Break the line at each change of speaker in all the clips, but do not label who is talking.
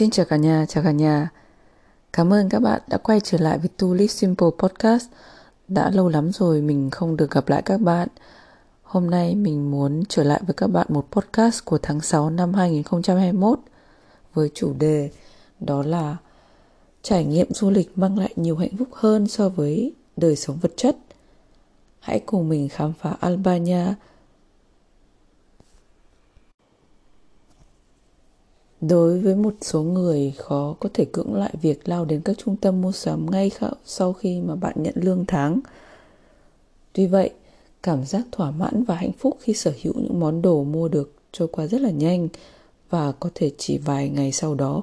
Xin chào cả nhà, chào cả nhà. Cảm ơn các bạn đã quay trở lại với tu Live Simple Podcast. Đã lâu lắm rồi mình không được gặp lại các bạn. Hôm nay mình muốn trở lại với các bạn một podcast của tháng 6 năm 2021 với chủ đề đó là trải nghiệm du lịch mang lại nhiều hạnh phúc hơn so với đời sống vật chất. Hãy cùng mình khám phá Albania Đối với một số người khó có thể cưỡng lại việc lao đến các trung tâm mua sắm ngay sau khi mà bạn nhận lương tháng. Tuy vậy, cảm giác thỏa mãn và hạnh phúc khi sở hữu những món đồ mua được trôi qua rất là nhanh và có thể chỉ vài ngày sau đó,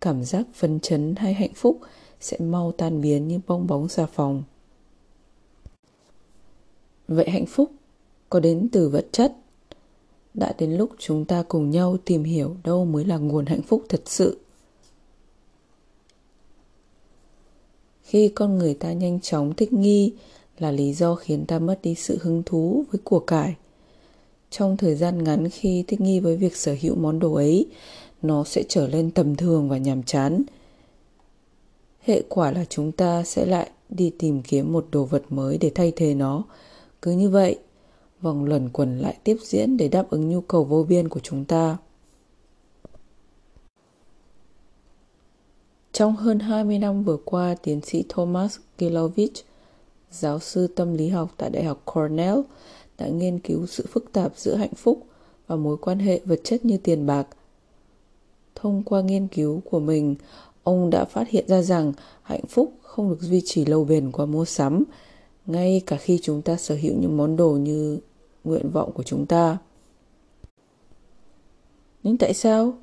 cảm giác phấn chấn hay hạnh phúc sẽ mau tan biến như bong bóng xà phòng. Vậy hạnh phúc có đến từ vật chất đã đến lúc chúng ta cùng nhau tìm hiểu đâu mới là nguồn hạnh phúc thật sự. Khi con người ta nhanh chóng thích nghi là lý do khiến ta mất đi sự hứng thú với của cải, trong thời gian ngắn khi thích nghi với việc sở hữu món đồ ấy, nó sẽ trở lên tầm thường và nhàm chán. Hệ quả là chúng ta sẽ lại đi tìm kiếm một đồ vật mới để thay thế nó. Cứ như vậy vòng luẩn quẩn lại tiếp diễn để đáp ứng nhu cầu vô biên của chúng ta. Trong hơn 20 năm vừa qua, tiến sĩ Thomas Gilovich, giáo sư tâm lý học tại Đại học Cornell, đã nghiên cứu sự phức tạp giữa hạnh phúc và mối quan hệ vật chất như tiền bạc. Thông qua nghiên cứu của mình, ông đã phát hiện ra rằng hạnh phúc không được duy trì lâu bền qua mua sắm, ngay cả khi chúng ta sở hữu những món đồ như nguyện vọng của chúng ta nhưng tại sao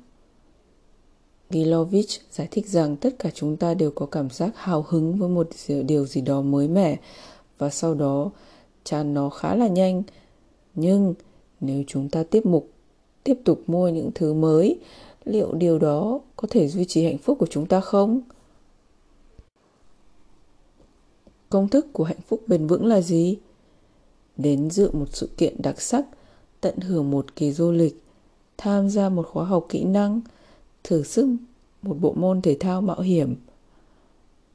Gilovich giải thích rằng tất cả chúng ta đều có cảm giác hào hứng với một điều gì đó mới mẻ và sau đó tràn nó khá là nhanh. Nhưng nếu chúng ta tiếp mục tiếp tục mua những thứ mới, liệu điều đó có thể duy trì hạnh phúc của chúng ta không? Công thức của hạnh phúc bền vững là gì? Đến dự một sự kiện đặc sắc, tận hưởng một kỳ du lịch, tham gia một khóa học kỹ năng, thử sức một bộ môn thể thao mạo hiểm.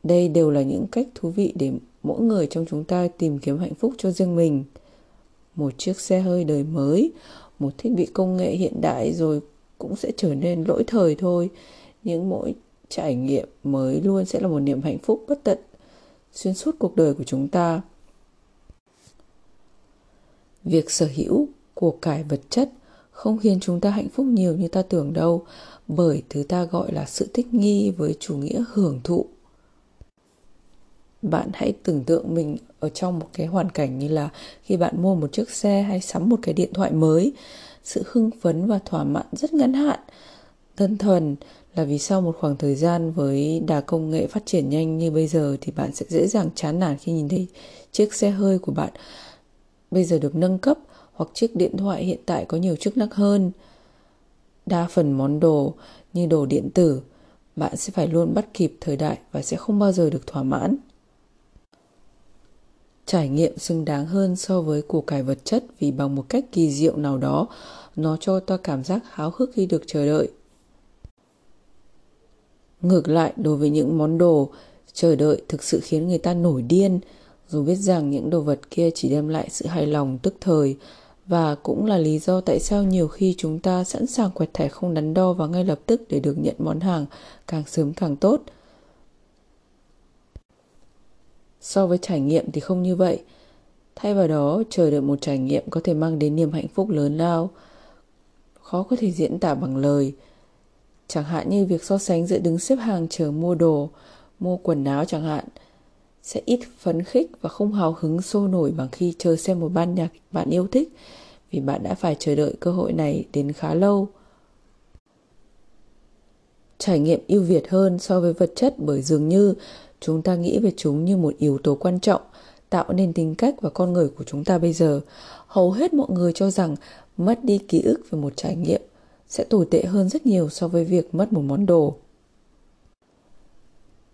Đây đều là những cách thú vị để mỗi người trong chúng ta tìm kiếm hạnh phúc cho riêng mình. Một chiếc xe hơi đời mới, một thiết bị công nghệ hiện đại rồi cũng sẽ trở nên lỗi thời thôi. Những mỗi trải nghiệm mới luôn sẽ là một niềm hạnh phúc bất tận xuyên suốt cuộc đời của chúng ta việc sở hữu của cải vật chất không khiến chúng ta hạnh phúc nhiều như ta tưởng đâu, bởi thứ ta gọi là sự thích nghi với chủ nghĩa hưởng thụ. Bạn hãy tưởng tượng mình ở trong một cái hoàn cảnh như là khi bạn mua một chiếc xe hay sắm một cái điện thoại mới. Sự hưng phấn và thỏa mãn rất ngắn hạn. Đơn thuần là vì sau một khoảng thời gian với đà công nghệ phát triển nhanh như bây giờ thì bạn sẽ dễ dàng chán nản khi nhìn thấy chiếc xe hơi của bạn bây giờ được nâng cấp hoặc chiếc điện thoại hiện tại có nhiều chức năng hơn. Đa phần món đồ như đồ điện tử, bạn sẽ phải luôn bắt kịp thời đại và sẽ không bao giờ được thỏa mãn. Trải nghiệm xứng đáng hơn so với của cải vật chất vì bằng một cách kỳ diệu nào đó, nó cho ta cảm giác háo hức khi được chờ đợi. Ngược lại, đối với những món đồ, chờ đợi thực sự khiến người ta nổi điên, dù biết rằng những đồ vật kia chỉ đem lại sự hài lòng tức thời và cũng là lý do tại sao nhiều khi chúng ta sẵn sàng quẹt thẻ không đắn đo và ngay lập tức để được nhận món hàng càng sớm càng tốt. So với trải nghiệm thì không như vậy. Thay vào đó, chờ đợi một trải nghiệm có thể mang đến niềm hạnh phúc lớn lao. Khó có thể diễn tả bằng lời. Chẳng hạn như việc so sánh giữa đứng xếp hàng chờ mua đồ, mua quần áo chẳng hạn – sẽ ít phấn khích và không hào hứng sôi nổi bằng khi chờ xem một ban nhạc bạn yêu thích, vì bạn đã phải chờ đợi cơ hội này đến khá lâu. Trải nghiệm ưu việt hơn so với vật chất bởi dường như chúng ta nghĩ về chúng như một yếu tố quan trọng, tạo nên tính cách và con người của chúng ta bây giờ. Hầu hết mọi người cho rằng mất đi ký ức về một trải nghiệm sẽ tồi tệ hơn rất nhiều so với việc mất một món đồ.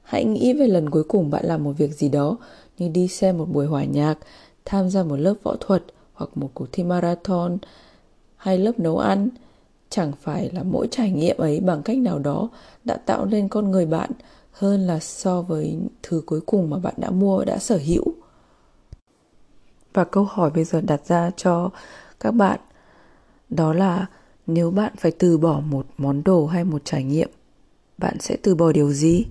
Hãy nghĩ về lần cuối cùng bạn làm một việc gì đó như đi xem một buổi hòa nhạc, tham gia một lớp võ thuật hoặc một cuộc thi marathon hay lớp nấu ăn. chẳng phải là mỗi trải nghiệm ấy bằng cách nào đó đã tạo nên con người bạn hơn là so với thứ cuối cùng mà bạn đã mua đã sở hữu và câu hỏi bây giờ đặt ra cho các bạn đó là nếu bạn phải từ bỏ một món đồ hay một trải nghiệm bạn sẽ từ bỏ điều gì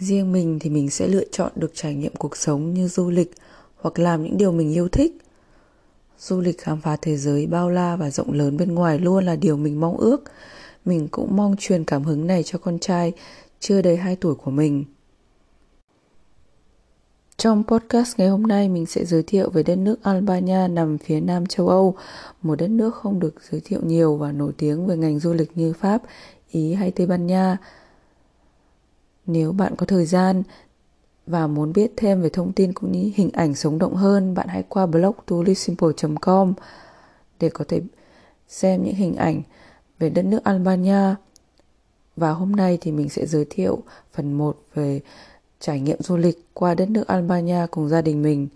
riêng mình thì mình sẽ lựa chọn được trải nghiệm cuộc sống như du lịch hoặc làm những điều mình yêu thích du lịch khám phá thế giới bao la và rộng lớn bên ngoài luôn là điều mình mong ước mình cũng mong truyền cảm hứng này cho con trai chưa đầy 2 tuổi của mình. Trong podcast ngày hôm nay mình sẽ giới thiệu về đất nước Albania nằm phía nam châu Âu, một đất nước không được giới thiệu nhiều và nổi tiếng về ngành du lịch như Pháp, Ý hay Tây Ban Nha. Nếu bạn có thời gian và muốn biết thêm về thông tin cũng như hình ảnh sống động hơn, bạn hãy qua blog tulisimple com để có thể xem những hình ảnh về đất nước Albania. Và hôm nay thì mình sẽ giới thiệu phần 1 về trải nghiệm du lịch qua đất nước Albania cùng gia đình mình.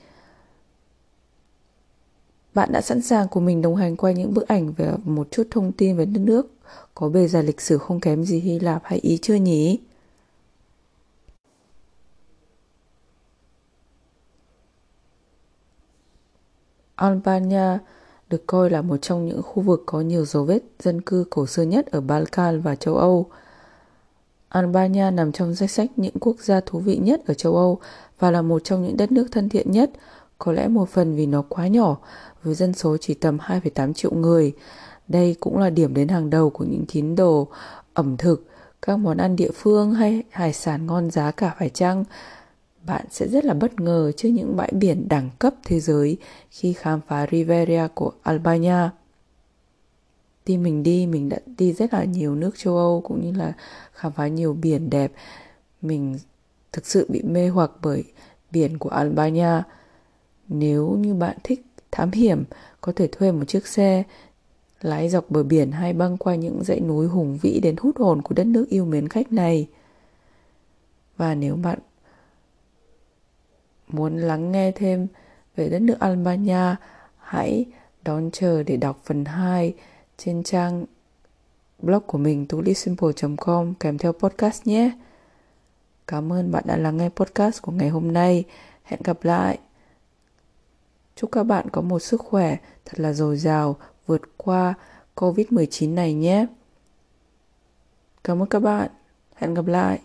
Bạn đã sẵn sàng cùng mình đồng hành qua những bức ảnh về một chút thông tin về đất nước có bề dày lịch sử không kém gì Hy Lạp hay Ý chưa nhỉ? Albania được coi là một trong những khu vực có nhiều dấu vết dân cư cổ xưa nhất ở Balkan và châu Âu. Albania nằm trong danh sách những quốc gia thú vị nhất ở châu Âu và là một trong những đất nước thân thiện nhất, có lẽ một phần vì nó quá nhỏ, với dân số chỉ tầm 2,8 triệu người. Đây cũng là điểm đến hàng đầu của những tín đồ ẩm thực, các món ăn địa phương hay hải sản ngon giá cả phải chăng bạn sẽ rất là bất ngờ trước những bãi biển đẳng cấp thế giới khi khám phá Riviera của Albania. Khi mình đi, mình đã đi rất là nhiều nước châu Âu cũng như là khám phá nhiều biển đẹp. Mình thực sự bị mê hoặc bởi biển của Albania. Nếu như bạn thích thám hiểm, có thể thuê một chiếc xe lái dọc bờ biển hay băng qua những dãy núi hùng vĩ đến hút hồn của đất nước yêu mến khách này. Và nếu bạn muốn lắng nghe thêm về đất nước Albania, hãy đón chờ để đọc phần 2 trên trang blog của mình tulisimple.com kèm theo podcast nhé. Cảm ơn bạn đã lắng nghe podcast của ngày hôm nay. Hẹn gặp lại. Chúc các bạn có một sức khỏe thật là dồi dào vượt qua Covid-19 này nhé. Cảm ơn các bạn. Hẹn gặp lại.